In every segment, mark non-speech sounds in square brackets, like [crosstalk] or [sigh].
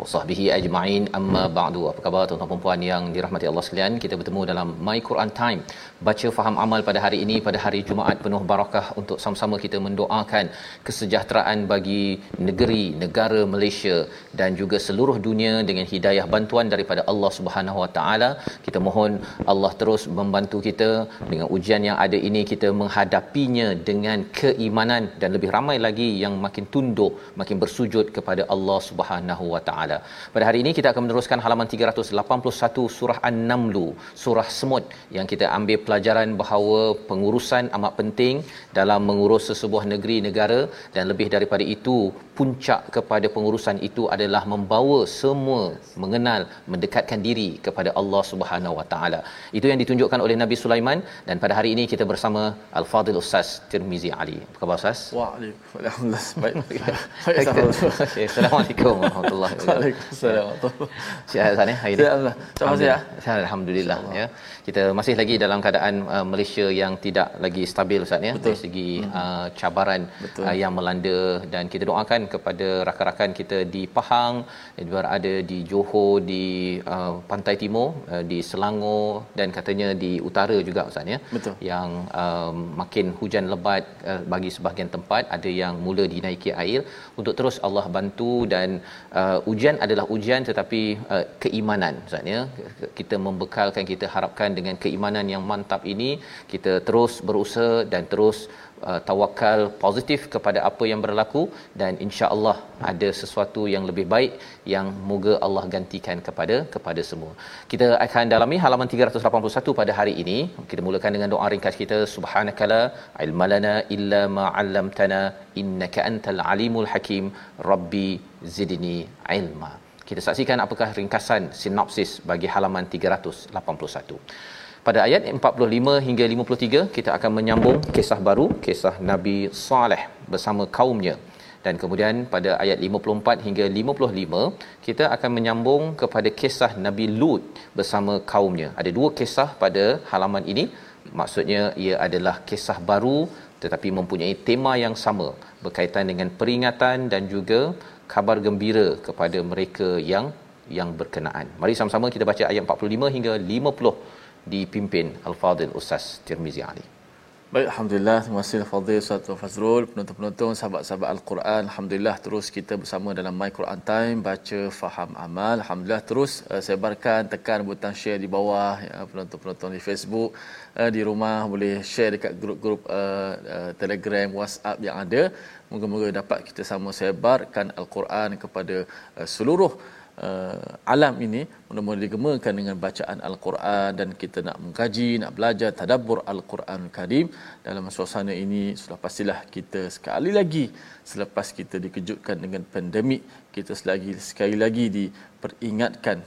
wa sahbihi ajma'in. Amma ba'du. Apa khabar tuan-tuan dan puan yang dirahmati Allah sekalian? Kita bertemu dalam My Quran Time. Baca faham amal pada hari ini pada hari Jumaat penuh barakah untuk sama-sama kita mendoakan kesejahteraan bagi negeri negara Malaysia dan juga seluruh dunia dengan hidayah bantuan daripada Allah Subhanahu wa taala. Kita mohon Allah terus membantu kita dengan ujian yang ada ini kita menghadapinya dengan keimanan dan lebih ramai lagi yang makin tunduk, makin bersujud kepada Allah Subhanahu wa taala. Pada hari ini kita akan meneruskan halaman 381 surah An-Naml, surah semut yang kita ambil pelajaran bahawa pengurusan amat penting dalam mengurus sesebuah negeri negara dan lebih daripada itu puncak kepada pengurusan itu adalah membawa semua mengenal mendekatkan diri kepada Allah Subhanahu Wa Taala. Itu yang ditunjukkan oleh Nabi Sulaiman dan pada hari ini kita bersama Al-Fadil Ustaz Tirmizi Ali. Apa khabar Ustaz? Waalaikumsalam. Baik. Okay, Assalamualaikum warahmatullahi wabarakatuh. Waalaikumsalam. Sihat Ustaz ya hari ini? Alhamdulillah. Alhamdulillah ya. Kita masih lagi dalam keadaan uh, Malaysia yang tidak lagi stabil Ustaz ya Betul. dari segi uh, cabaran Betul. uh, yang melanda dan kita doakan kepada rakan-rakan kita di Pahang, berada di Johor, di uh, Pantai Timur, uh, di Selangor dan katanya di utara juga Ustaz ya. Betul. Yang um, makin hujan lebat uh, bagi sebahagian tempat ada yang mula dinaiki air untuk terus Allah bantu dan uh, ujian adalah ujian tetapi uh, keimanan Ustaz ya. Kita membekalkan kita harapkan dengan keimanan yang mantap ini kita terus berusaha dan terus uh, tawakal positif kepada apa yang berlaku dan insya-Allah ada sesuatu yang lebih baik yang moga Allah gantikan kepada kepada semua. Kita akan dalami halaman 381 pada hari ini. Kita mulakan dengan doa ringkas kita subhanakala ilmalana illa ma 'allamtana innaka antal alimul hakim rabbi zidni ilma. Kita saksikan apakah ringkasan sinopsis bagi halaman 381. Pada ayat 45 hingga 53 kita akan menyambung kisah baru kisah Nabi Saleh bersama kaumnya dan kemudian pada ayat 54 hingga 55 kita akan menyambung kepada kisah Nabi Lut bersama kaumnya. Ada dua kisah pada halaman ini. Maksudnya ia adalah kisah baru tetapi mempunyai tema yang sama berkaitan dengan peringatan dan juga kabar gembira kepada mereka yang yang berkenaan. Mari sama-sama kita baca ayat 45 hingga 50 dipimpin Al-Fadil Ustaz Tirmizi Ali. Baik, Alhamdulillah. Terima kasih Fadil Ustaz Fazrul, penonton-penonton, sahabat-sahabat Al-Quran. Alhamdulillah terus kita bersama dalam My Quran Time, baca, faham, amal. Alhamdulillah terus uh, sebarkan, tekan butang share di bawah, ya, penonton-penonton di Facebook, uh, di rumah boleh share dekat grup-grup uh, uh, Telegram, WhatsApp yang ada. Moga-moga dapat kita sama sebarkan Al-Quran kepada uh, seluruh uh, alam ini mudah-mudahan digemakan dengan bacaan al-Quran dan kita nak mengkaji nak belajar tadabbur al-Quran Karim. Dalam suasana ini sudah pastilah kita sekali lagi selepas kita dikejutkan dengan pandemik kita selagi sekali lagi diperingatkan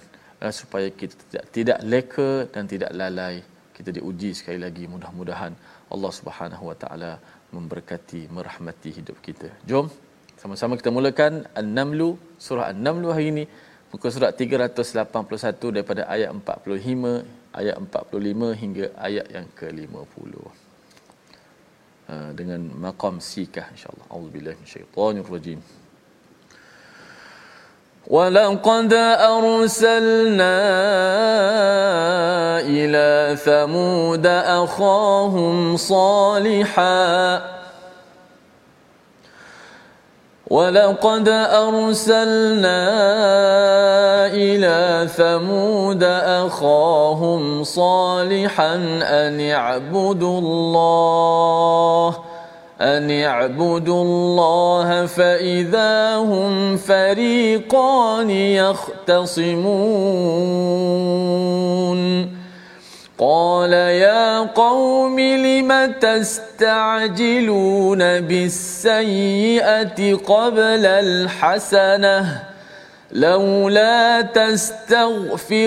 uh, supaya kita tidak tidak leka dan tidak lalai. Kita diuji sekali lagi mudah-mudahan Allah Subhanahu wa taala memberkati merahmati hidup kita. Jom sama-sama kita mulakan An-Namlu surah An-Namlu hari ini muka surat 381 daripada ayat 45 ayat 45 hingga ayat yang ke-50 ha, dengan maqam sikah insyaallah auzubillahi minasyaitonirrajim ولقد أرسلنا إلى ثمود أخاهم صالحاً ولقد أرسلنا إلى ثمود أخاهم صالحا أن اعبدوا الله أن اعبدوا الله فإذا هم فريقان يختصمون قال يا قوم لم تستعجلون بالسيئة قبل الحسنة لولا تستغفرون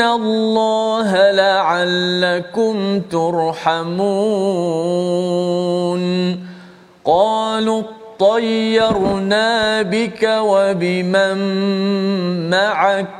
الله لعلكم ترحمون. قالوا طيرنا بك وبمن معك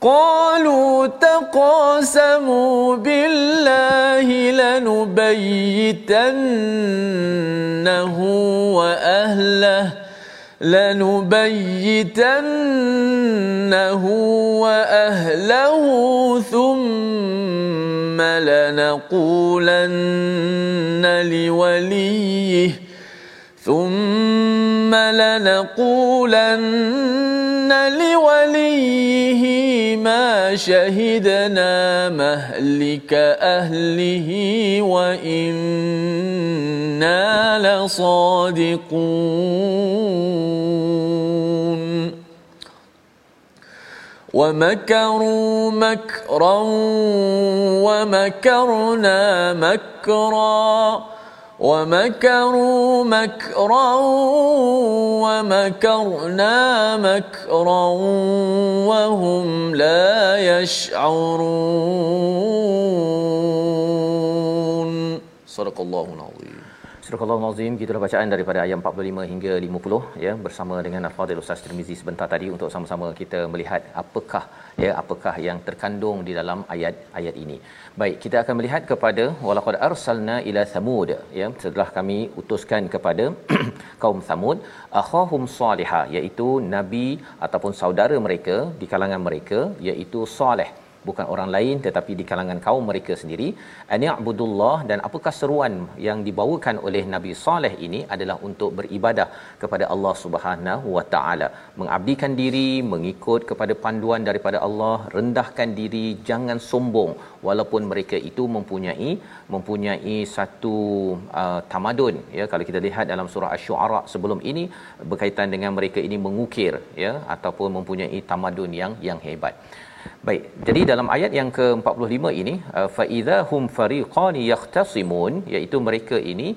قالوا تقاسموا بالله لنبيتنه وأهله لنبيتنه وأهله ثم لنقولن لوليه ثم لنقولن لوليه ما شهدنا مهلك أهله وإنا لصادقون. ومكروا مكرا ومكرنا مكرا. ومكروا مكرا ومكرنا مكرا وهم لا يشعرون. صدق الله العظيم. Surah Al-Azim gitulah bacaan daripada ayat 45 hingga 50 ya bersama dengan Al-Fadhil Ustaz Tirmizi sebentar tadi untuk sama-sama kita melihat apakah ya apakah yang terkandung di dalam ayat-ayat ini. Baik, kita akan melihat kepada walaqad arsalna ila samud ya setelah kami utuskan kepada [clears throat] kaum Samud akhahum salihah iaitu nabi ataupun saudara mereka di kalangan mereka iaitu Saleh bukan orang lain tetapi di kalangan kaum mereka sendiri. Ani'budullah dan apakah seruan yang dibawakan oleh Nabi Saleh ini adalah untuk beribadah kepada Allah Subhanahu wa taala. Mengabdikan diri mengikut kepada panduan daripada Allah rendahkan diri jangan sombong. Walaupun mereka itu mempunyai mempunyai satu uh, tamadun ya. Kalau kita lihat dalam surah asy-syu'ara sebelum ini berkaitan dengan mereka ini mengukir ya ataupun mempunyai tamadun yang yang hebat Baik, jadi dalam ayat yang ke-45 ini uh, fa idza hum fariqan yahtasimun iaitu mereka ini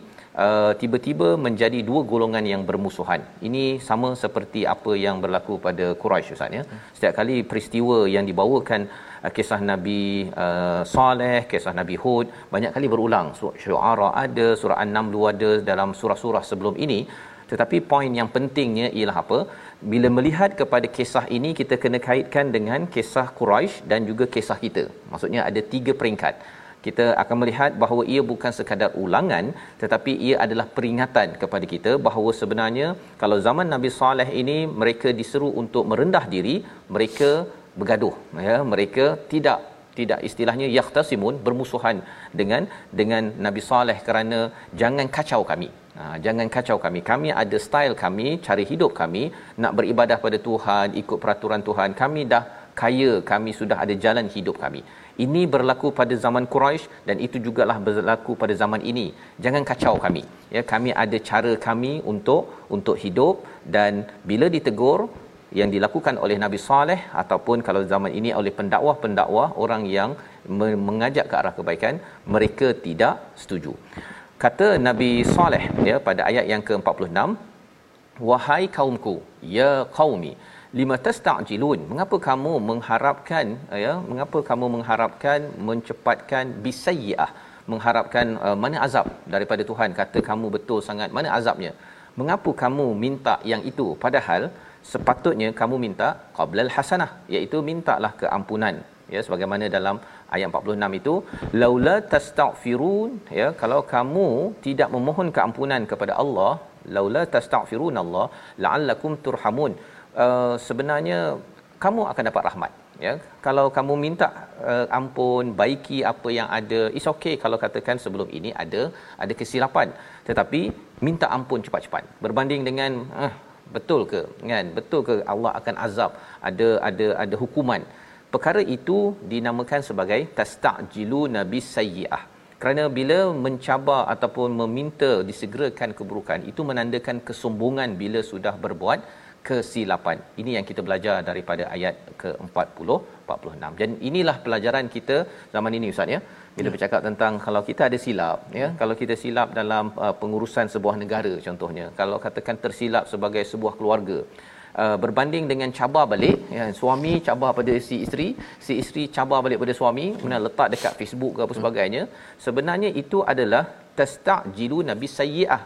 uh, tiba-tiba menjadi dua golongan yang bermusuhan. Ini sama seperti apa yang berlaku pada Quraisy Ustaz ya. Setiap kali peristiwa yang dibawakan uh, kisah Nabi uh, Saleh, kisah Nabi Hud banyak kali berulang. Syuara ada, surah An-Naml ada dalam surah-surah sebelum ini. Tetapi poin yang pentingnya ialah apa? Bila melihat kepada kisah ini kita kena kaitkan dengan kisah Quraisy dan juga kisah kita. Maksudnya ada tiga peringkat. Kita akan melihat bahawa ia bukan sekadar ulangan tetapi ia adalah peringatan kepada kita bahawa sebenarnya kalau zaman Nabi Saleh ini mereka diseru untuk merendah diri, mereka bergaduh ya, mereka tidak tidak istilahnya yahtasimun bermusuhan dengan dengan Nabi Saleh kerana jangan kacau kami Ha, jangan kacau kami. Kami ada style kami, cara hidup kami nak beribadah pada Tuhan, ikut peraturan Tuhan. Kami dah kaya kami sudah ada jalan hidup kami ini berlaku pada zaman Quraisy dan itu jugalah berlaku pada zaman ini jangan kacau kami ya kami ada cara kami untuk untuk hidup dan bila ditegur yang dilakukan oleh Nabi Saleh ataupun kalau zaman ini oleh pendakwah-pendakwah orang yang mengajak ke arah kebaikan mereka tidak setuju. Kata Nabi Saleh ya pada ayat yang ke-46 wahai kaumku ya qaumi lima tastajilun? Mengapa kamu mengharapkan ya mengapa kamu mengharapkan mencepatkan bisayyiah mengharapkan uh, mana azab daripada Tuhan? Kata kamu betul sangat mana azabnya? Mengapa kamu minta yang itu? Padahal sepatutnya kamu minta qablal hasanah iaitu mintalah keampunan. Ya sebagaimana dalam ayat 46 itu laula tastaghfirun ya kalau kamu tidak memohon keampunan kepada Allah laula tastaghfirun Allah la'allakum turhamun uh, sebenarnya kamu akan dapat rahmat ya. Kalau kamu minta uh, ampun baiki apa yang ada is okay kalau katakan sebelum ini ada ada kesilapan. Tetapi minta ampun cepat-cepat. Berbanding dengan uh, betul ke kan betul ke Allah akan azab ada ada ada hukuman perkara itu dinamakan sebagai tastajilu nabi sayyiah kerana bila mencabar ataupun meminta disegerakan keburukan itu menandakan kesombongan bila sudah berbuat kesilapan. Ini yang kita belajar daripada ayat ke-40 46. Dan inilah pelajaran kita zaman ini ustaz ya. Bila ya. bercakap tentang kalau kita ada silap ya, ya. kalau kita silap dalam uh, pengurusan sebuah negara contohnya, kalau katakan tersilap sebagai sebuah keluarga, Uh, berbanding dengan cabar balik ya, suami cabar pada si isteri si isteri cabar balik pada suami kemudian letak dekat Facebook ke apa sebagainya sebenarnya itu adalah tastajilu nabi sayyi'ah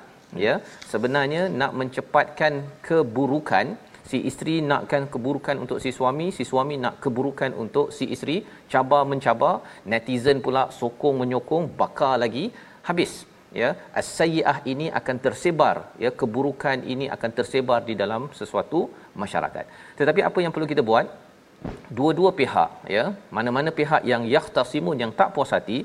ya sebenarnya nak mencepatkan keburukan si isteri nakkan keburukan untuk si suami si suami nak keburukan untuk si isteri. Cabar mencabar netizen pula sokong menyokong bakar lagi. Habis ya as-sayyi'ah ini akan tersebar ya keburukan ini akan tersebar di dalam sesuatu masyarakat. Tetapi apa yang perlu kita buat? Dua-dua pihak ya mana-mana pihak yang yahtasimun yang tak puas hati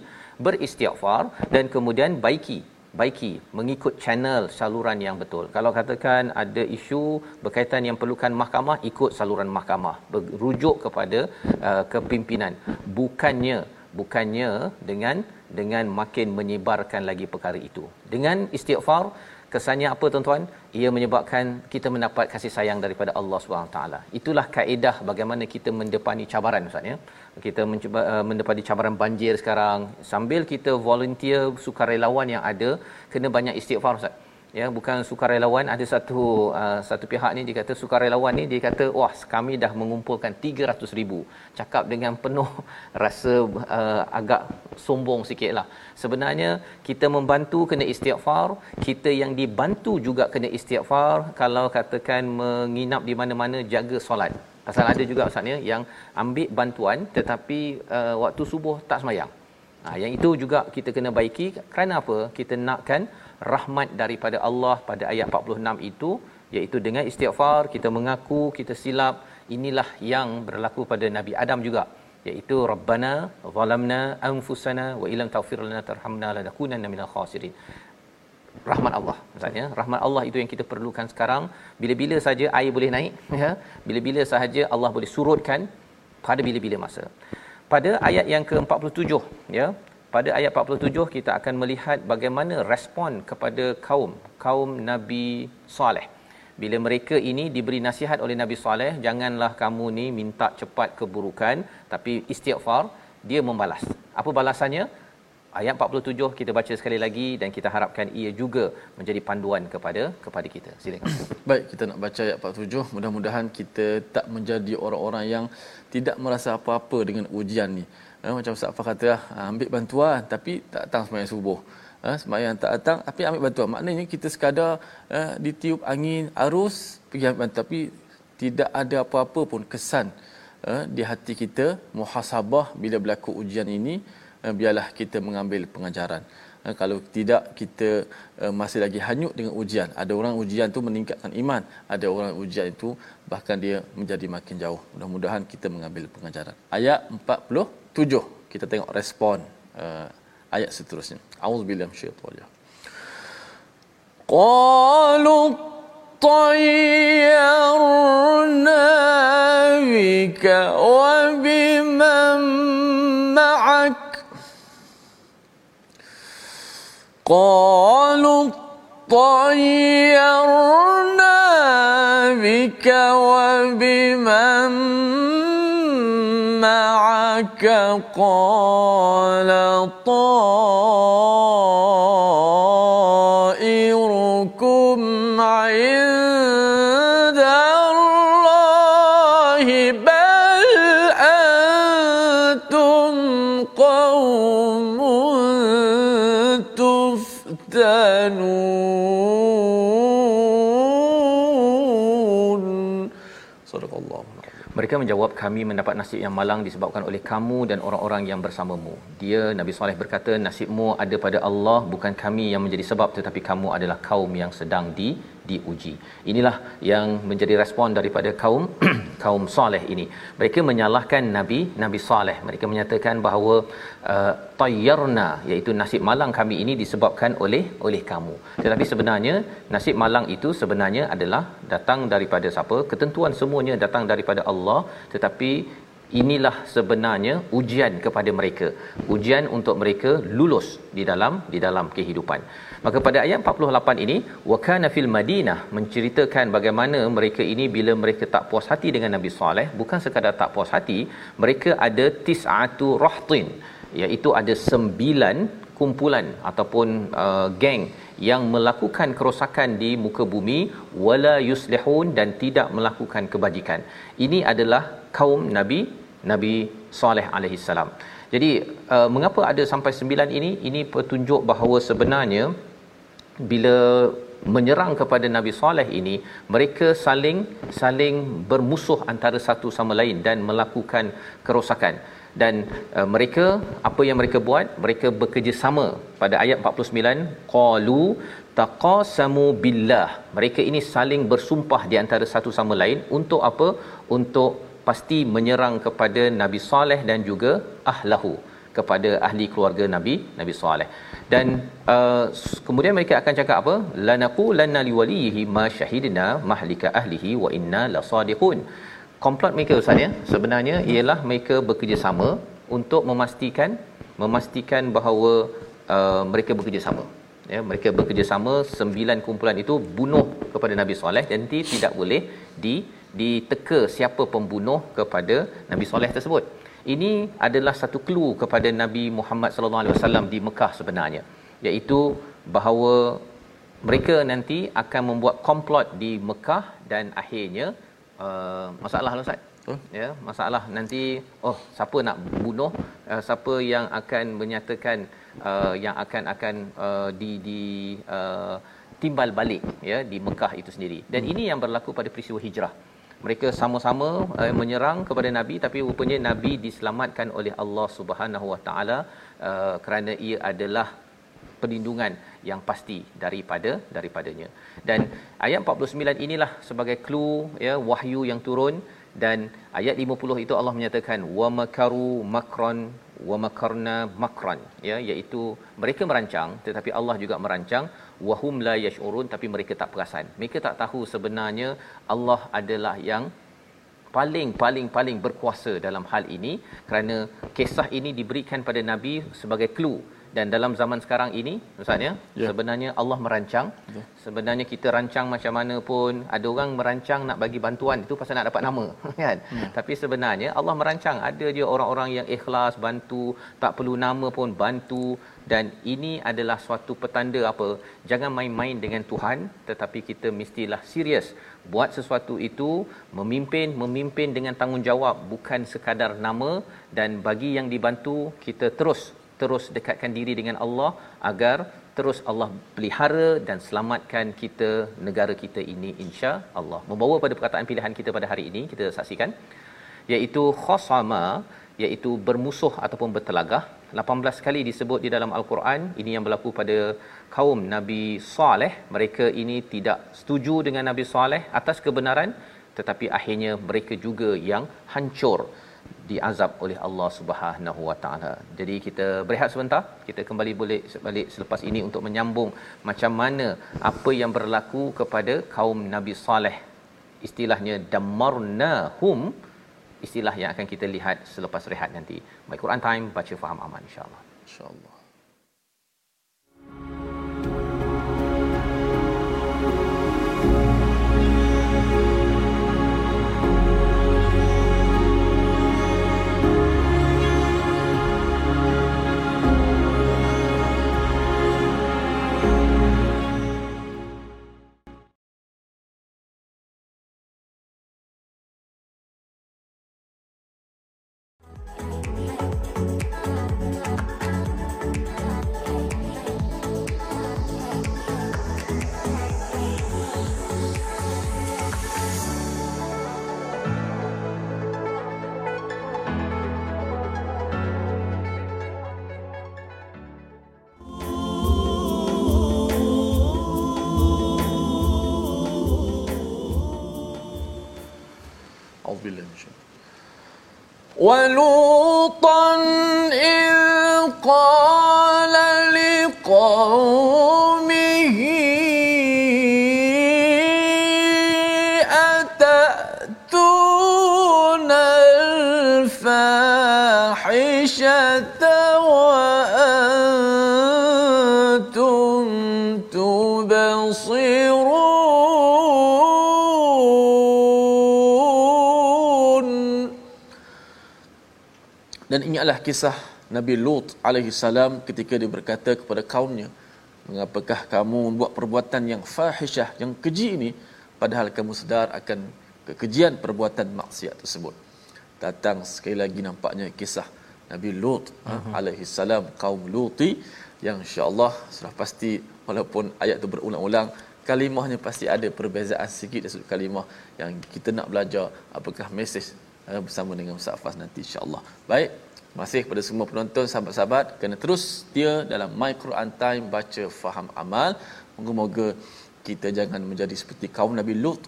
beristighfar dan kemudian baiki baiki mengikut channel saluran yang betul. Kalau katakan ada isu berkaitan yang perlukan mahkamah ikut saluran mahkamah, berujuk kepada uh, kepimpinan. Bukannya bukannya dengan dengan makin menyebarkan lagi perkara itu. Dengan istighfar kesannya apa tuan-tuan? Ia menyebabkan kita mendapat kasih sayang daripada Allah taala. Itulah kaedah bagaimana kita mendepani cabaran Ustaz ya. Kita mencuba uh, mendepani cabaran banjir sekarang sambil kita volunteer sukarelawan yang ada kena banyak istighfar Ustaz ya bukan sukarelawan. Ada satu uh, satu pihak ni dia kata sukarelawan ni dia kata wah kami dah mengumpulkan 300,000 cakap dengan penuh [laughs] rasa uh, agak sombong sikitlah. Sebenarnya kita membantu kena istighfar kita yang dibantu juga kena istighfar kalau katakan menginap di mana-mana jaga solat. Pasal ada juga maksudnya yang ambil bantuan tetapi uh, waktu subuh tak semayang. Ha, yang itu juga kita kena baiki. Kerana apa? Kita nakkan rahmat daripada Allah pada ayat 46 itu iaitu dengan istighfar kita mengaku kita silap inilah yang berlaku pada Nabi Adam juga. Iaitu rabbana zalamna anfusana wa illam taghfir lana tarhamna lanakunanna minal khasirin. Rahmat Allah maksudnya rahmat Allah itu yang kita perlukan sekarang. Bila-bila saja air boleh naik [laughs] ya. Bila-bila sahaja Allah boleh surutkan pada bila-bila masa. Pada ayat yang ke-47 ya pada ayat 47 kita akan melihat bagaimana respon kepada kaum kaum Nabi Saleh. Bila mereka ini diberi nasihat oleh Nabi Saleh, janganlah kamu ni minta cepat keburukan tapi istighfar, dia membalas. Apa balasannya? Ayat 47 kita baca sekali lagi dan kita harapkan ia juga menjadi panduan kepada kepada kita. Silakan. Baik, kita nak baca ayat 47. Mudah-mudahan kita tak menjadi orang-orang yang tidak merasa apa-apa dengan ujian ni eh, macam Ustaz Fah kata ah, ambil bantuan tapi tak datang sembahyang subuh. Eh, sembahyang tak datang tapi ambil bantuan. Maknanya kita sekadar eh, ditiup angin arus pergi ambil bantuan. Tapi tidak ada apa-apa pun kesan eh, di hati kita muhasabah bila berlaku ujian ini eh, biarlah kita mengambil pengajaran. Eh, kalau tidak kita uh, masih lagi hanyut dengan ujian. Ada orang ujian tu meningkatkan iman ada orang ujian itu bahkan dia menjadi makin jauh. Mudah-mudahan kita mengambil pengajaran. Ayat 47 kita tengok respon uh, ayat seterusnya auzubillahi minasyaitanir qalu طيرنا بك بك وبمن معك قالوا طيرنا بك وبمن معك قال طائركم menjawab kami mendapat nasib yang malang disebabkan oleh kamu dan orang-orang yang bersamamu. Dia Nabi Saleh berkata nasibmu ada pada Allah bukan kami yang menjadi sebab tetapi kamu adalah kaum yang sedang di diuji. Inilah yang menjadi respon daripada kaum [clears throat] kaum Saleh ini. Mereka menyalahkan Nabi Nabi Saleh. Mereka menyatakan bahawa uh, tayyarna iaitu nasib malang kami ini disebabkan oleh oleh kamu. Tetapi sebenarnya nasib malang itu sebenarnya adalah datang daripada siapa? Ketentuan semuanya datang daripada Allah tetapi inilah sebenarnya ujian kepada mereka ujian untuk mereka lulus di dalam di dalam kehidupan maka pada ayat 48 ini wa kana fil madinah menceritakan bagaimana mereka ini bila mereka tak puas hati dengan Nabi Saleh bukan sekadar tak puas hati mereka ada tis'atu rahtin iaitu ada sembilan kumpulan ataupun uh, geng yang melakukan kerosakan di muka bumi wala yuslihun dan tidak melakukan kebajikan ini adalah kaum nabi Nabi Saleh alaihi salam. Jadi uh, mengapa ada sampai sembilan ini? Ini petunjuk bahawa sebenarnya bila menyerang kepada Nabi Saleh ini mereka saling saling bermusuh antara satu sama lain dan melakukan kerosakan. Dan uh, mereka apa yang mereka buat? Mereka bekerjasama pada ayat 49 qalu taqasamu billah. Mereka ini saling bersumpah di antara satu sama lain untuk apa? Untuk pasti menyerang kepada Nabi Saleh dan juga ahlahu kepada ahli keluarga Nabi Nabi Saleh. Dan uh, kemudian mereka akan cakap apa? Lanaqu lanna liwalihi ma syahidna mahlika ahlihi wa inna lasadiqun. Komplot mereka Ustaz ya, sebenarnya ialah mereka bekerjasama untuk memastikan memastikan bahawa uh, mereka bekerjasama. Ya, mereka bekerjasama sembilan kumpulan itu bunuh kepada Nabi Saleh dan tidak boleh di diteka siapa pembunuh kepada Nabi Soleh tersebut. Ini adalah satu clue kepada Nabi Muhammad sallallahu alaihi wasallam di Mekah sebenarnya iaitu bahawa mereka nanti akan membuat komplot di Mekah dan akhirnya uh, masalah lah Ustaz. Hmm? Ya, masalah nanti oh siapa nak bunuh uh, siapa yang akan menyatakan uh, yang akan akan uh, di di uh, timbal balik ya di Mekah itu sendiri. Dan hmm. ini yang berlaku pada peristiwa hijrah mereka sama-sama uh, menyerang kepada nabi tapi rupanya nabi diselamatkan oleh Allah Subhanahu Wa Taala uh, kerana ia adalah perlindungan yang pasti daripada daripadanya. Dan ayat 49 inilah sebagai clue ya wahyu yang turun. Dan ayat 50 itu Allah menyatakan wa makaru makran wa makarna makran ya iaitu mereka merancang tetapi Allah juga merancang wahum la yashurun tapi mereka tak perasan. Mereka tak tahu sebenarnya Allah adalah yang paling paling paling berkuasa dalam hal ini kerana kisah ini diberikan pada nabi sebagai clue dan dalam zaman sekarang ini ustaz ya yeah. sebenarnya Allah merancang yeah. sebenarnya kita rancang macam mana pun ada orang merancang nak bagi bantuan itu pasal nak dapat nama [laughs] kan yeah. tapi sebenarnya Allah merancang ada je orang-orang yang ikhlas bantu tak perlu nama pun bantu dan ini adalah suatu petanda apa jangan main-main dengan Tuhan tetapi kita mestilah serius buat sesuatu itu memimpin memimpin dengan tanggungjawab bukan sekadar nama dan bagi yang dibantu kita terus terus dekatkan diri dengan Allah agar terus Allah pelihara dan selamatkan kita negara kita ini insya Allah. Membawa pada perkataan pilihan kita pada hari ini kita saksikan iaitu khosama iaitu bermusuh ataupun bertelagah. 18 kali disebut di dalam al-Quran ini yang berlaku pada kaum Nabi Saleh. Mereka ini tidak setuju dengan Nabi Saleh atas kebenaran tetapi akhirnya mereka juga yang hancur diazab oleh Allah Subhanahu Wa Taala. Jadi kita berehat sebentar, kita kembali boleh balik selepas ini untuk menyambung macam mana apa yang berlaku kepada kaum Nabi Saleh. Istilahnya damarnahum istilah yang akan kita lihat selepas rehat nanti. My Quran Time baca faham aman insya-Allah. Insya-Allah. ولوطا إذ Dan ingatlah kisah Nabi Lut alaihi salam ketika dia berkata kepada kaumnya, "Mengapakah kamu membuat perbuatan yang fahishah, yang keji ini padahal kamu sedar akan kekejian perbuatan maksiat tersebut?" Datang sekali lagi nampaknya kisah Nabi Lut uh-huh. alaihi salam kaum Luti yang insya-Allah sudah pasti walaupun ayat itu berulang-ulang kalimahnya pasti ada perbezaan sikit dari sudut kalimah yang kita nak belajar apakah mesej bersama dengan Ustaz Fas nanti insya-Allah. Baik, masih kepada semua penonton sahabat-sahabat kena terus dia dalam My Quran Time baca faham amal. Moga-moga kita jangan menjadi seperti kaum Nabi Lut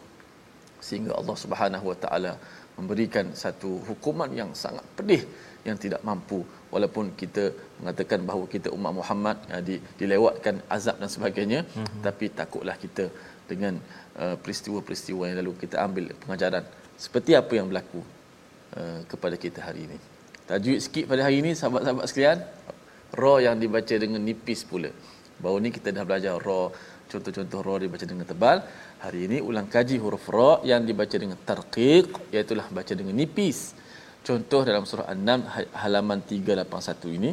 sehingga Allah Subhanahu Wa Taala memberikan satu hukuman yang sangat pedih yang tidak mampu walaupun kita mengatakan bahawa kita umat Muhammad ya, di, dilewatkan azab dan sebagainya mm-hmm. tapi takutlah kita dengan uh, peristiwa-peristiwa yang lalu kita ambil pengajaran seperti apa yang berlaku uh, kepada kita hari ini. Tajwid sikit pada hari ini sahabat-sahabat sekalian. Ra yang dibaca dengan nipis pula. Baru ni kita dah belajar ra contoh-contoh ra dibaca dengan tebal. Hari ini ulang kaji huruf ra yang dibaca dengan tarqiq iaitu baca dengan nipis. Contoh dalam surah An-Nam halaman 381 ini.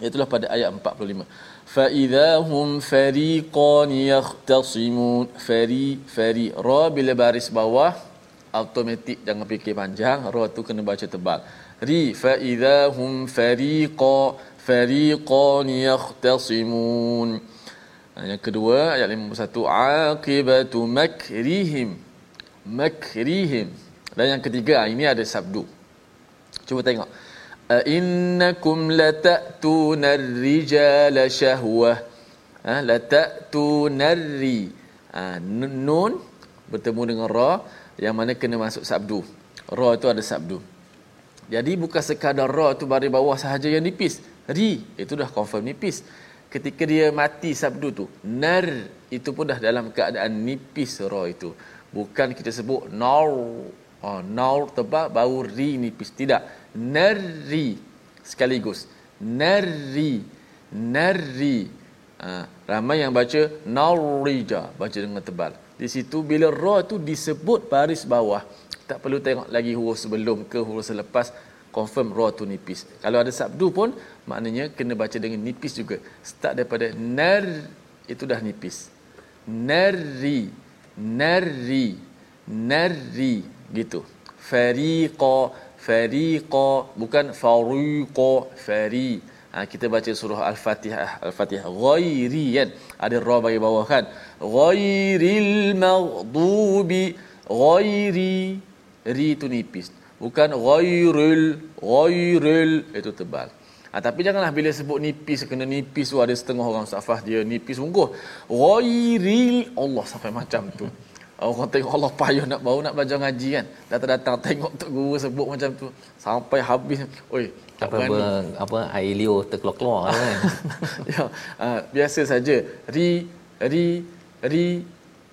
Iaitu pada ayat 45 fa idahum fariqan yahtasimun. Fari fari ra bila baris bawah automatik jangan fikir panjang. Ra tu kena baca tebal. Ri fa idahum fariqa fariqan yahtasimun. Yang kedua ayat 51 aqibatu makrihim. Makrihim. Dan yang ketiga ini ada sabdu. Cuba tengok. Innakum latatuna ar-rijala shahwah. Ha latatuna ri. Ha, nun bertemu dengan ra yang mana kena masuk sabdu. Ra itu ada sabdu. Jadi bukan sekadar ra tu baris bawah sahaja yang nipis. Ri itu dah confirm nipis. Ketika dia mati sabdu tu nar itu pun dah dalam keadaan nipis ra itu. Bukan kita sebut nar. Oh, nar tebal bau ri nipis. Tidak. Narri sekaligus. Narri narri ha, ramai yang baca narija baca dengan tebal di situ bila ra tu disebut baris bawah tak perlu tengok lagi huruf sebelum ke huruf selepas confirm ra tu nipis. Kalau ada sabdu pun maknanya kena baca dengan nipis juga. Start daripada nar itu dah nipis. Narri narri narri gitu. Fariqa fariqa bukan fariqa fari. Ha, kita baca surah al-fatihah al-fatihah ghairi kan ada ra bagi bawah kan ghairil maghdubi ghairi ri tu nipis bukan ghairil ghairil itu tebal ha, tapi janganlah bila sebut nipis kena nipis tu ada setengah orang safah dia nipis sungguh ghairil Allah sampai macam tu Orang tengok Allah payah nak baru nak belajar ngaji kan. Datang-datang tengok tok guru sebut macam tu sampai habis. Oi, apa apa, apa air liur terkeluar-keluar kan. [laughs] ya, uh, biasa saja. Ri ri ri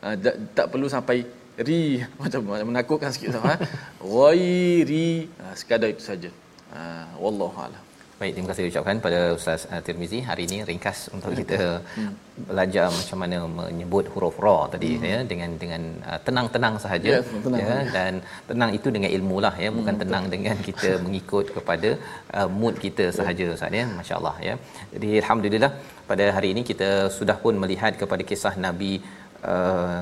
tak, tak perlu sampai ri. [laughs] Macam menakutkan sikit sama ha? ghairi ha, sekadar itu saja. Ha, wallahu a'lam Baik, terima kasih ucapkan pada Ustaz uh, Tirmizi hari ini ringkas untuk kita hmm. belajar macam mana menyebut huruf ra tadi hmm. ya dengan dengan uh, tenang-tenang sahaja ya, tenang. ya dan tenang itu dengan ilmu lah ya bukan hmm, tenang betul. dengan kita [laughs] mengikut kepada uh, mood kita sahaja Ustaz ya masya-Allah ya. Jadi alhamdulillah pada hari ini kita sudah pun melihat kepada kisah Nabi uh,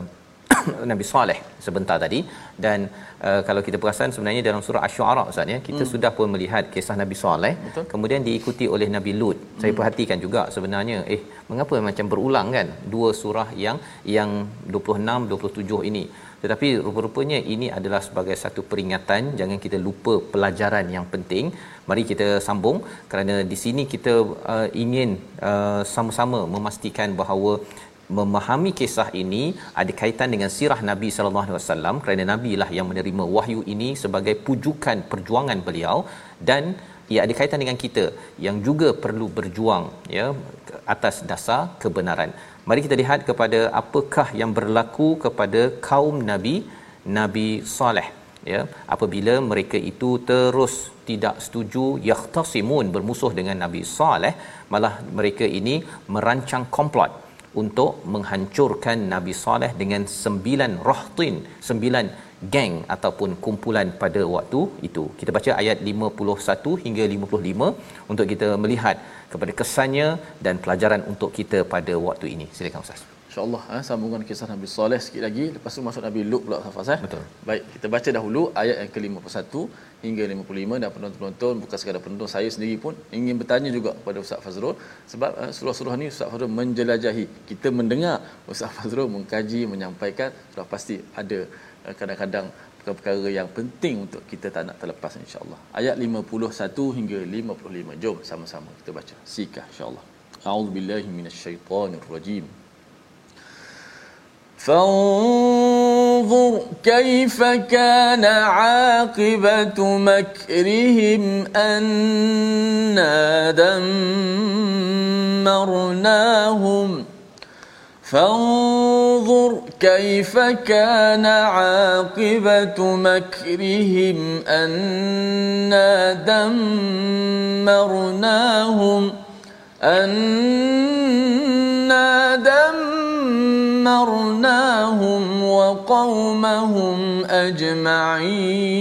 [coughs] Nabi Saleh sebentar tadi dan uh, kalau kita perasan sebenarnya dalam surah Asy-Syu'ara Ustaz ya kita hmm. sudah pun melihat kisah Nabi Saleh kemudian diikuti oleh Nabi Lut. Hmm. Saya perhatikan juga sebenarnya eh mengapa macam berulang kan dua surah yang yang 26 27 ini. Tetapi rupa-rupanya ini adalah sebagai satu peringatan jangan kita lupa pelajaran yang penting. Mari kita sambung kerana di sini kita uh, ingin uh, sama-sama memastikan bahawa memahami kisah ini ada kaitan dengan sirah Nabi sallallahu alaihi wasallam. Kerana Nabi lah yang menerima wahyu ini sebagai pujukan perjuangan beliau. Dan ia ada kaitan dengan kita yang juga perlu berjuang ya atas dasar kebenaran. Mari kita lihat kepada apakah yang berlaku kepada kaum Nabi Nabi Saleh ya. Apabila mereka itu terus tidak setuju yahtasimun bermusuh dengan Nabi Saleh malah mereka ini merancang komplot untuk menghancurkan Nabi Saleh dengan sembilan rahtin, sembilan geng ataupun kumpulan pada waktu itu. Kita baca ayat 51 hingga 55 untuk kita melihat kepada kesannya dan pelajaran untuk kita pada waktu ini. Silakan Ustaz. InsyaAllah ha, sambungan kisah Nabi Saleh sikit lagi Lepas tu masuk Nabi Lut pula Hafaz eh? Betul Baik, kita baca dahulu ayat yang ke-51 hingga 55 Dan penonton-penonton bukan sekadar penonton Saya sendiri pun ingin bertanya juga kepada Ustaz Fazrul Sebab uh, surah-surah ni Ustaz Fazrul menjelajahi Kita mendengar Ustaz Fazrul mengkaji, menyampaikan Sudah pasti ada uh, kadang-kadang perkara-perkara yang penting untuk kita tak nak terlepas insyaAllah Ayat 51 hingga 55 Jom sama-sama kita baca Sikah insyaAllah A'udzubillahi minasyaitanirrajim فانظر كيف كان عاقبة مكرهم أنا دمرناهم. فانظر كيف كان عاقبة مكرهم أنا دمرناهم. أنا دمرناهم. دمرناهم وقومهم أجمعين.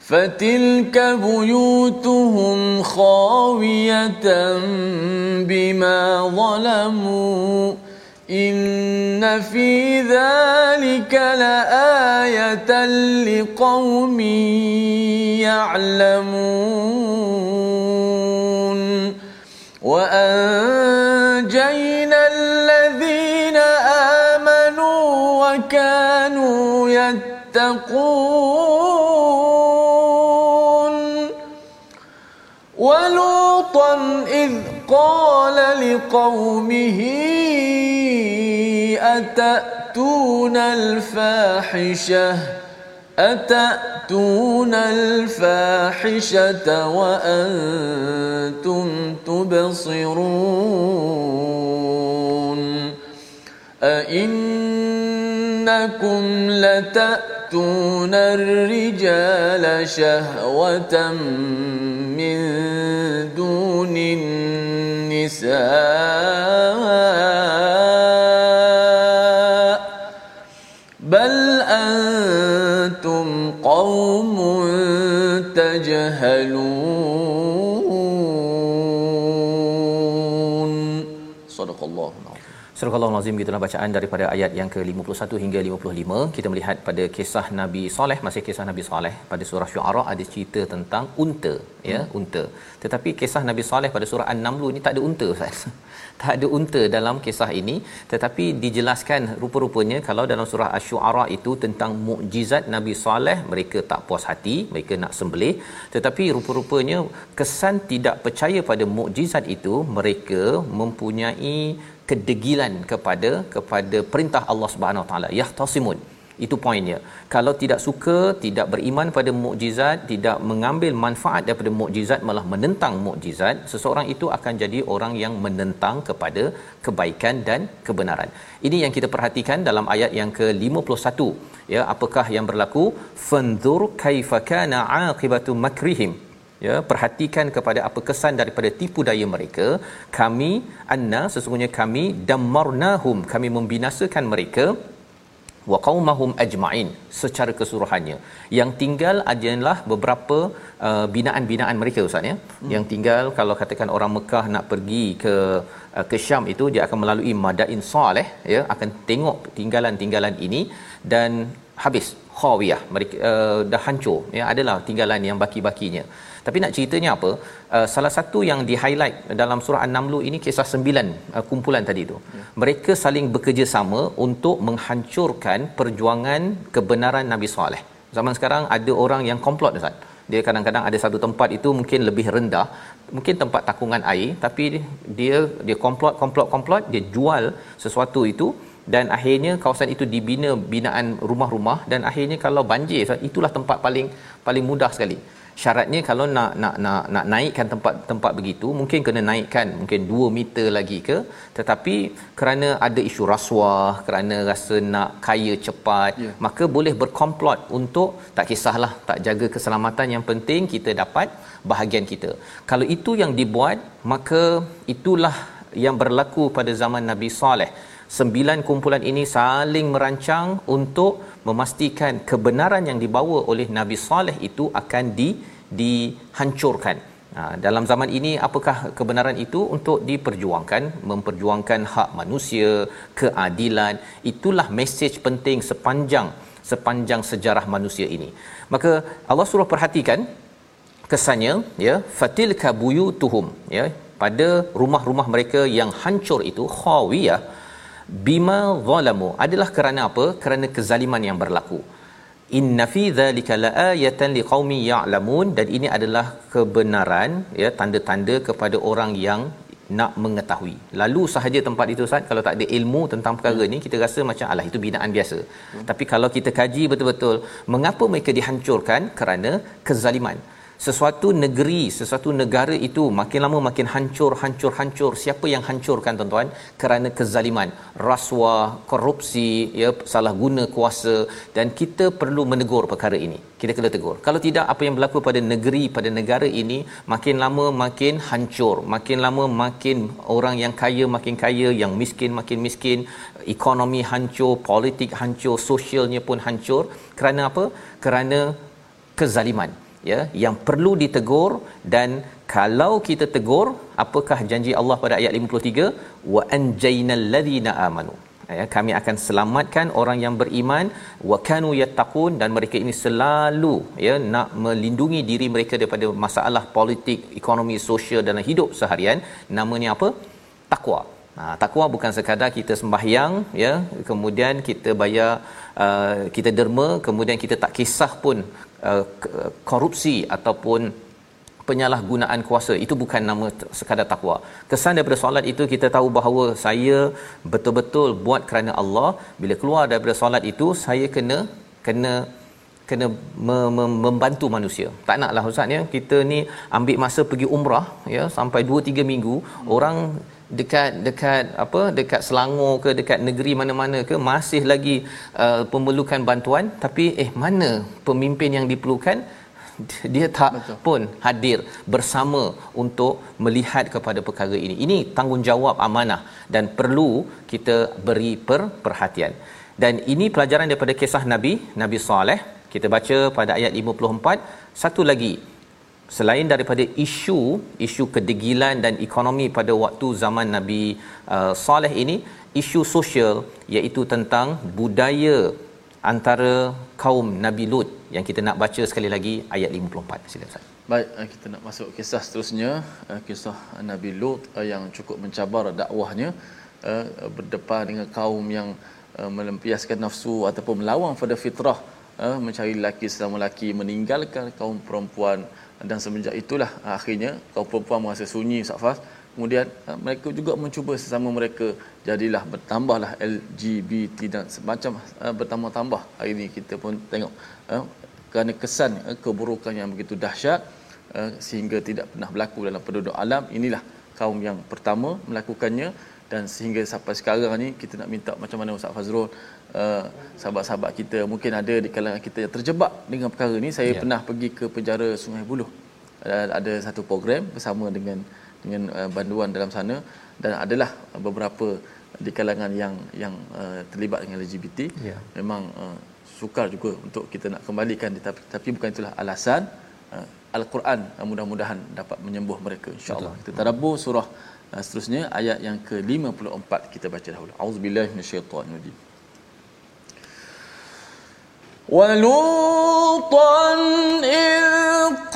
فتلك بيوتهم خاوية بما ظلموا. إن في ذلك لآية لقوم يعلمون. وأنجينا الذين آمنوا وكانوا يتقون. ولوطا إذ قال لقومه أتأتون الفاحشة؟ أتأتون الفاحشة وأنتم تبصرون أئنكم لتأتون الرجال شهوة من دون النساء بل أنتم قوم تجهلون. صدق الله Surah Al-Nazim gitulah bacaan daripada ayat yang ke-51 hingga 55 kita melihat pada kisah Nabi Saleh masih kisah Nabi Saleh pada surah Syuara ada cerita tentang unta ya hmm. unta. Tetapi kisah Nabi Saleh pada surah An-Naml ni tak ada unta Ustaz. [laughs] Tak ada unta dalam kisah ini. Tetapi dijelaskan rupa-rupanya kalau dalam surah Asy-Syu'ara itu tentang mukjizat Nabi Saleh mereka tak puas hati mereka nak sembelih. Tetapi rupa-rupanya kesan tidak percaya pada mukjizat itu mereka mempunyai kedegilan kepada kepada perintah Allah Subhanahu Wa Taala yahtasimun. Itu poinnya kalau tidak suka tidak beriman pada mukjizat tidak mengambil manfaat daripada mukjizat malah menentang mukjizat seseorang itu akan jadi orang yang menentang kepada kebaikan dan kebenaran. Ini yang kita perhatikan dalam ayat yang ke-51 ya. Apakah yang berlaku? Fanzur kaifa kana aqibatu makrihim ya perhatikan kepada apa kesan daripada tipu daya mereka. Kami anna sesungguhnya kami dammarnahum. Kami membinasakan mereka wa qaumahum ajma'in secara keseluruhannya. Yang tinggal adalah beberapa uh, binaan-binaan mereka ustaz ya. Hmm. yang tinggal kalau katakan orang Mekah nak pergi ke uh, ke Syam itu dia akan melalui Madain Saleh ya akan tengok tinggalan-tinggalan ini dan habis. Khawiyah mereka uh, dah hancur ya adalah tinggalan yang baki-bakinya tapi nak ceritanya apa? Uh, salah satu yang di highlight dalam surah an-naml ini kisah sembilan uh, kumpulan tadi tu. Ya. mereka saling bekerjasama untuk menghancurkan perjuangan kebenaran Nabi Saleh. Zaman sekarang ada orang yang komplot Ustaz. Dia kadang-kadang ada satu tempat itu mungkin lebih rendah. Mungkin tempat takungan air tapi dia dia komplot komplot komplot. Dia jual sesuatu itu dan akhirnya kawasan itu dibina binaan rumah-rumah dan akhirnya kalau banjir itulah tempat paling paling mudah sekali syaratnya kalau nak nak nak nak naikkan tempat tempat begitu mungkin kena naikkan mungkin 2 meter lagi ke. Tetapi kerana ada isu rasuah kerana rasa nak kaya cepat yeah. maka boleh berkomplot untuk tak kisahlah tak jaga keselamatan yang penting kita dapat bahagian kita. Kalau itu yang dibuat maka itulah yang berlaku pada zaman Nabi Saleh sembilan kumpulan ini saling merancang untuk memastikan kebenaran yang dibawa oleh Nabi Saleh itu akan di dihancurkan. Ha, dalam zaman ini apakah kebenaran itu untuk diperjuangkan memperjuangkan hak manusia keadilan itulah mesej penting sepanjang sepanjang sejarah manusia ini maka Allah suruh perhatikan kesannya ya fatilka buyutuhum ya pada rumah-rumah mereka yang hancur itu khawiyah bima zalamu adalah kerana apa kerana kezaliman yang berlaku inna fi dhalika laayatan liqaumin ya'lamun dan ini adalah kebenaran ya tanda-tanda kepada orang yang nak mengetahui. Lalu sahaja tempat itu Ustaz kalau tak ada ilmu tentang perkara hmm. ni kita rasa macam alah itu binaan biasa. Hmm. Tapi kalau kita kaji betul-betul mengapa mereka dihancurkan kerana kezaliman sesuatu negeri, sesuatu negara itu makin lama makin hancur, hancur, hancur. Siapa yang hancurkan tuan-tuan? Kerana kezaliman, rasuah, korupsi, ya, salah guna kuasa dan kita perlu menegur perkara ini. Kita kena tegur. Kalau tidak apa yang berlaku pada negeri, pada negara ini makin lama makin hancur, makin lama makin orang yang kaya makin kaya, yang miskin makin miskin, ekonomi hancur, politik hancur, sosialnya pun hancur. Kerana apa? Kerana kezaliman ya yang perlu ditegur dan kalau kita tegur apakah janji Allah pada ayat 53 wa anjaynal ladina amanu. Ya kami akan selamatkan orang yang beriman. Wa kanu yattaqun dan mereka ini selalu ya nak melindungi diri mereka daripada masalah politik ekonomi sosial dalam hidup seharian. Namanya apa? Takwa Ha, takwa bukan sekadar kita sembahyang ya kemudian kita bayar uh, kita derma kemudian kita tak kisah pun uh, korupsi ataupun penyalahgunaan kuasa itu bukan nama sekadar takwa kesan daripada solat itu kita tahu bahawa saya betul-betul buat kerana Allah bila keluar daripada solat itu saya kena kena kena me- me- membantu manusia. Tak naklah ustaz ya, kita ni ambil masa pergi umrah ya sampai 2 3 minggu, hmm. orang dekat dekat apa dekat Selangor ke dekat negeri mana-mana ke masih lagi uh, pemerlukan bantuan tapi eh mana pemimpin yang diperlukan [laughs] dia tak Betul. pun hadir bersama untuk melihat kepada perkara ini. Ini tanggungjawab amanah dan perlu kita beri per- perhatian. Dan ini pelajaran daripada kisah Nabi Nabi Saleh. Kita baca pada ayat 54 satu lagi selain daripada isu isu kedegilan dan ekonomi pada waktu zaman Nabi uh, Saleh ini isu sosial iaitu tentang budaya antara kaum Nabi Lut yang kita nak baca sekali lagi ayat 54 sila Ustaz. Baik, uh, kita nak masuk kisah seterusnya, uh, kisah Nabi Lut uh, yang cukup mencabar dakwahnya berdepan dengan kaum yang melempiaskan nafsu ataupun melawan pada fitrah mencari lelaki selama lelaki meninggalkan kaum perempuan dan semenjak itulah akhirnya kaum perempuan merasa sunyi Safas kemudian uh, mereka juga mencuba sesama mereka jadilah bertambahlah LGBT dan semacam uh, bertambah-tambah. Hari ini kita pun tengok kerana kesan keburukan yang begitu dahsyat sehingga tidak pernah berlaku dalam penduduk alam. Inilah kaum yang pertama melakukannya dan sehingga sampai sekarang ni kita nak minta macam mana Ustaz Fazrul uh, sahabat-sahabat kita mungkin ada di kalangan kita yang terjebak dengan perkara ni. Saya yeah. pernah pergi ke penjara Sungai Buloh. Uh, ada satu program bersama dengan dengan uh, banduan dalam sana. Dan adalah beberapa di kalangan yang yang uh, terlibat dengan LGBT yeah. memang uh, sukar juga untuk kita nak kembalikan tapi, tapi bukan itulah alasan uh, al-Quran uh, mudah-mudahan dapat menyembuh mereka insya-Allah kita tadabbur surah uh, seterusnya ayat yang ke-54 kita baca dahulu auzubillahi minasyaitanirrajim ولوطا إذ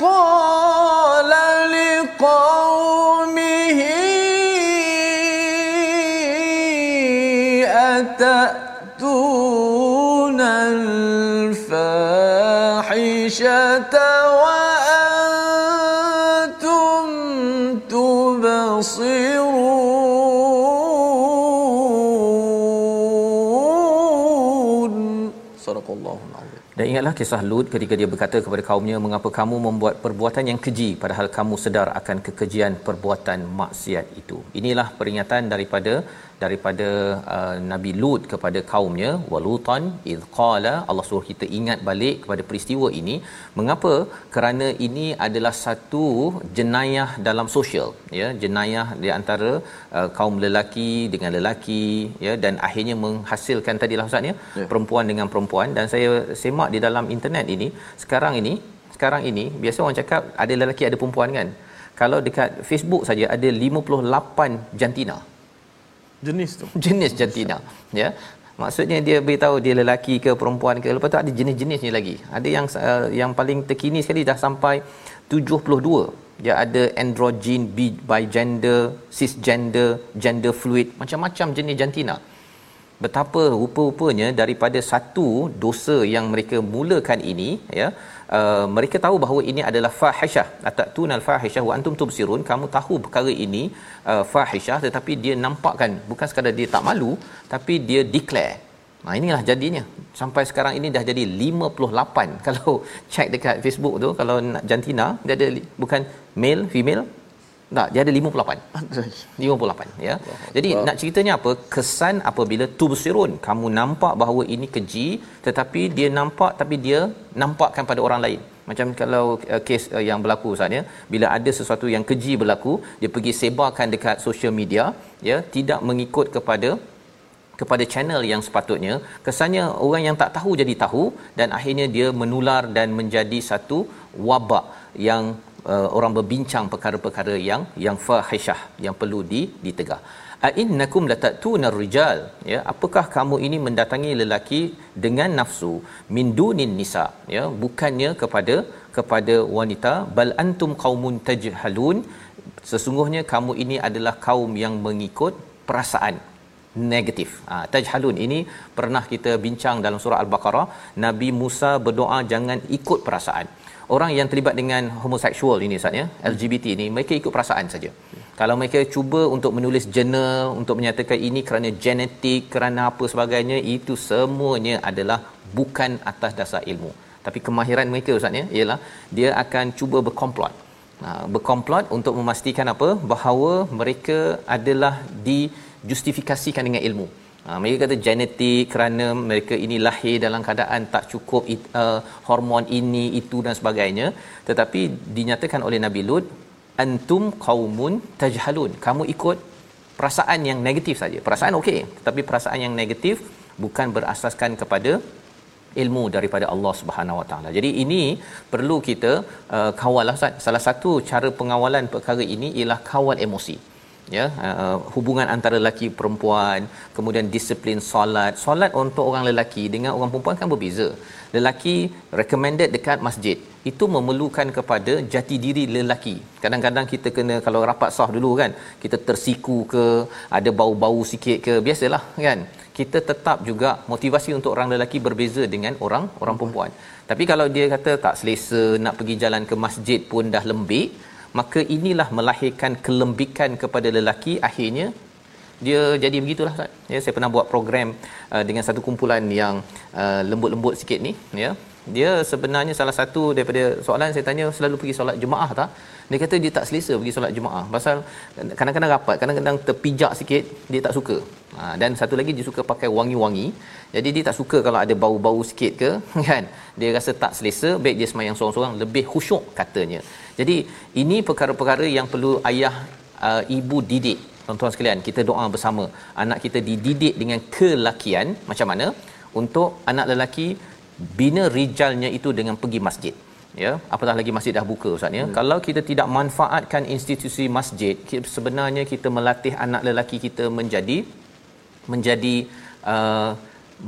قال لقومه أتأتون الفاحشة Dan ingatlah kisah Lut ketika dia berkata kepada kaumnya, "Mengapa kamu membuat perbuatan yang keji padahal kamu sedar akan kekejian perbuatan maksiat itu?" Inilah peringatan daripada daripada uh, Nabi Lut kepada kaumnya walutan id qala Allah suruh kita ingat balik kepada peristiwa ini. Mengapa? Kerana ini adalah satu jenayah dalam sosial ya. Jenayah di antara uh, kaum lelaki dengan lelaki ya dan akhirnya menghasilkan tadilah ustaz ya yeah. perempuan dengan perempuan. Dan saya semak di dalam internet ini sekarang ini sekarang ini biasa orang cakap ada lelaki ada perempuan kan? Kalau dekat Facebook saja ada 58 jantina jenis tu. Jenis jantina ya. Maksudnya dia beritahu dia lelaki ke perempuan ke lepas tu ada jenis-jenisnya lagi. Ada yang uh, yang paling terkini sekali dah sampai 72 dia ada androgen by gender cisgender gender fluid macam-macam jenis jantina betapa rupa-rupanya daripada satu dosa yang mereka mulakan ini ya uh, mereka tahu bahawa ini adalah fahisyah. Atatunal fahisyah wa antum tubsirun. Kamu tahu perkara ini uh, fahisyah tetapi dia nampakkan. Bukan sekadar dia tak malu tapi dia declare. Nah inilah jadinya. Sampai sekarang ini dah jadi 58. [laughs] Kalau check dekat Facebook tu kalau nak jantina dia ada bukan male female tak, dia ada 58. 58 [laughs] ya. Jadi wow. nak ceritanya apa? Kesan apabila tubsirun, kamu nampak bahawa ini keji tetapi dia nampak tapi dia nampakkan pada orang lain. Macam kalau uh, kes uh, yang berlaku Ustaz ya, bila ada sesuatu yang keji berlaku, dia pergi sebarkan dekat social media, ya, tidak mengikut kepada kepada channel yang sepatutnya kesannya orang yang tak tahu jadi tahu dan akhirnya dia menular dan menjadi satu wabak yang uh, orang berbincang perkara-perkara yang yang fahisyah yang perlu di ditegah. A innakum latatuna rijal. Ya apakah kamu ini mendatangi lelaki dengan nafsu min dunin nisa? Ya bukannya kepada kepada wanita bal antum qaumun tajhalun. Sesungguhnya kamu ini adalah kaum yang mengikut perasaan negatif. Ha, tajhalun ini pernah kita bincang dalam surah Al-Baqarah, Nabi Musa berdoa jangan ikut perasaan orang yang terlibat dengan homoseksual ini Ustaz ya LGBT ini mereka ikut perasaan saja. Kalau mereka cuba untuk menulis jurnal untuk menyatakan ini kerana genetik kerana apa sebagainya itu semuanya adalah bukan atas dasar ilmu. Tapi kemahiran mereka Ustaz ya ialah dia akan cuba berkomplot. Ha, berkomplot untuk memastikan apa? Bahawa mereka adalah dijustifikasikan dengan ilmu Ha, mereka kata genetik kerana mereka ini lahir dalam keadaan tak cukup uh, hormon ini itu dan sebagainya. Tetapi dinyatakan oleh Nabi Lut antum qaumun tajhalun. Kamu ikut perasaan yang negatif saja. Perasaan okey tetapi perasaan yang negatif bukan berasaskan kepada ilmu daripada Allah Subhanahu Wa Taala. Jadi ini perlu kita uh, kawal lah Salah satu cara pengawalan perkara ini ialah kawal emosi ya uh, hubungan antara lelaki perempuan kemudian disiplin solat. Solat untuk orang lelaki dengan orang perempuan kan berbeza. Lelaki recommended dekat masjid. Itu memerlukan kepada jati diri lelaki. Kadang-kadang kita kena kalau rapat sah dulu kan kita tersiku ke ada bau-bau sikit ke biasalah kan. Kita tetap juga motivasi untuk orang lelaki berbeza dengan orang orang perempuan. Tapi kalau dia kata tak selesa nak pergi jalan ke masjid pun dah lembik maka inilah melahirkan kelembikan kepada lelaki akhirnya dia jadi begitulah Ustaz. Ya saya pernah buat program uh, dengan satu kumpulan yang uh, lembut-lembut sikit ni ya. Dia sebenarnya salah satu daripada soalan saya tanya selalu pergi solat jemaah tak? Dia kata dia tak selesa pergi solat jemaah pasal kadang-kadang rapat, kadang-kadang terpijak sikit dia tak suka. Ha, dan satu lagi dia suka pakai wangi-wangi. Jadi dia tak suka kalau ada bau-bau sikit ke [laughs] kan. Dia rasa tak selesa, baik dia semayang seorang-seorang lebih khusyuk katanya. Jadi ini perkara-perkara yang perlu ayah uh, ibu didik tuan-tuan sekalian kita doa bersama anak kita dididik dengan kelakian macam mana untuk anak lelaki bina rijalnya itu dengan pergi masjid ya? Apatah lagi masjid dah buka ustaz ya? Hmm. kalau kita tidak manfaatkan institusi masjid kita, sebenarnya kita melatih anak lelaki kita menjadi menjadi uh,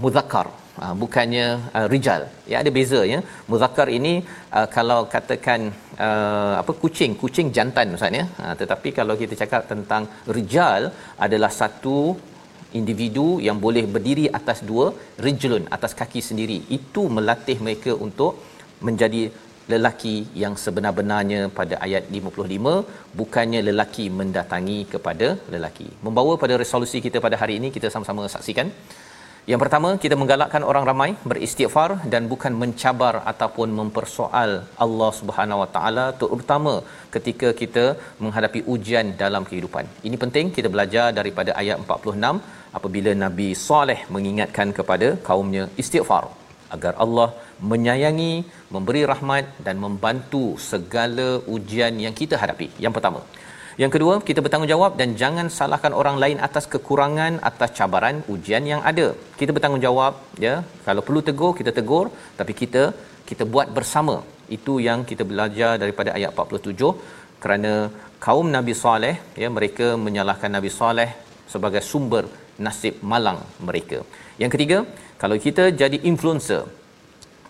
muzakkar. Uh, bukannya uh, rijal. Ya ada beza ya? Muzakkar ini uh, kalau katakan uh, apa kucing kucing jantan ustaz ya? Uh, tetapi kalau kita cakap tentang rijal adalah satu individu yang boleh berdiri atas dua rijlun atas kaki sendiri. Itu melatih mereka untuk menjadi lelaki yang sebenar-benarnya pada ayat 55 bukannya lelaki mendatangi kepada lelaki. Membawa pada resolusi kita pada hari ini kita sama-sama saksikan. Yang pertama, kita menggalakkan orang ramai beristighfar dan bukan mencabar ataupun mempersoal Allah Subhanahu Wa Taala terutama ketika kita menghadapi ujian dalam kehidupan. Ini penting kita belajar daripada ayat 46 apabila Nabi Saleh mengingatkan kepada kaumnya istighfar agar Allah menyayangi, memberi rahmat dan membantu segala ujian yang kita hadapi. Yang pertama, yang kedua, kita bertanggungjawab dan jangan salahkan orang lain atas kekurangan atas cabaran ujian yang ada. Kita bertanggungjawab ya. Kalau perlu tegur, kita tegur, tapi kita kita buat bersama. Itu yang kita belajar daripada ayat 47 kerana kaum Nabi Saleh ya mereka menyalahkan Nabi Saleh sebagai sumber nasib malang mereka. Yang ketiga, kalau kita jadi influencer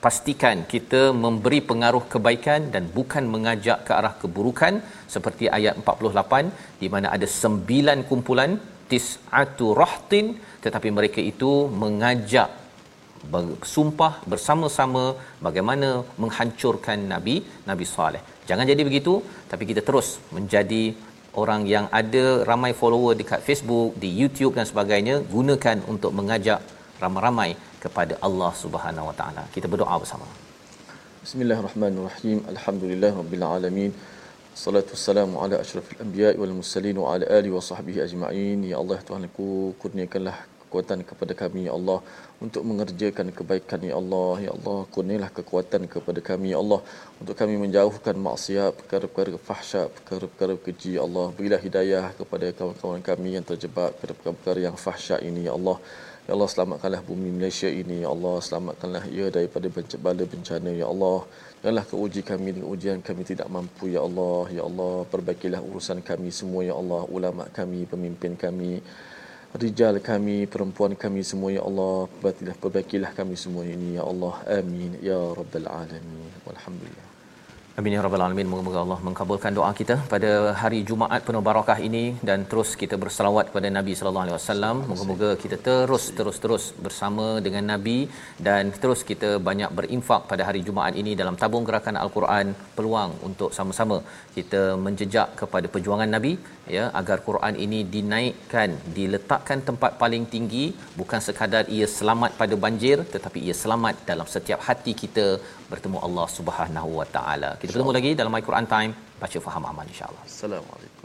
pastikan kita memberi pengaruh kebaikan dan bukan mengajak ke arah keburukan seperti ayat 48 di mana ada sembilan kumpulan tis'atu rahtin tetapi mereka itu mengajak bersumpah bersama-sama bagaimana menghancurkan nabi Nabi Saleh. Jangan jadi begitu tapi kita terus menjadi orang yang ada ramai follower dekat Facebook, di YouTube dan sebagainya gunakan untuk mengajak ramai-ramai kepada Allah Subhanahu Wa Taala. Kita berdoa bersama. Bismillahirrahmanirrahim. Alhamdulillahirabbil alamin. Salatu wassalamu ala asyrafil anbiya wal mursalin wa ala alihi wa sahbihi ajma'in. Ya Allah Tuhanku, kurniakanlah kekuatan kepada kami ya Allah. Untuk mengerjakan kebaikan ya Allah. Ya Allah kurnialah kekuatan kepada kami ya Allah. Untuk kami menjauhkan maksiat perkara-perkara fahsyat perkara-perkara keji ya Allah. Berilah hidayah kepada kawan-kawan kami yang terjebak pada perkara-perkara yang fahsyat ini ya Allah. Ya Allah selamatkanlah bumi Malaysia ini Ya Allah. Selamatkanlah ia daripada bala bencana Ya Allah. Janganlah kau uji kami dengan ujian kami tidak mampu Ya Allah. Ya Allah perbaikilah urusan kami semua Ya Allah. Ulama kami pemimpin kami Rijal kami, perempuan kami semua Ya Allah. Perbaikilah kami semua ini Ya Allah. Amin. Ya Rabbal Alamin. Walhamdulillah Amin ya rabbal alamin. Moga-moga Allah mengabulkan doa kita pada hari Jumaat penuh barakah ini dan terus kita berselawat kepada Nabi sallallahu alaihi wasallam. Moga-moga kita terus terus terus bersama dengan Nabi dan terus kita banyak berinfak pada hari Jumaat ini dalam tabung gerakan Al-Quran peluang untuk sama-sama kita menjejak kepada perjuangan Nabi ya agar Quran ini dinaikkan, diletakkan tempat paling tinggi bukan sekadar ia selamat pada banjir tetapi ia selamat dalam setiap hati kita bertemu Allah Subhanahu Wa Taala. Kita bertemu lagi dalam My Quran Time baca faham aman insya-Allah. Assalamualaikum.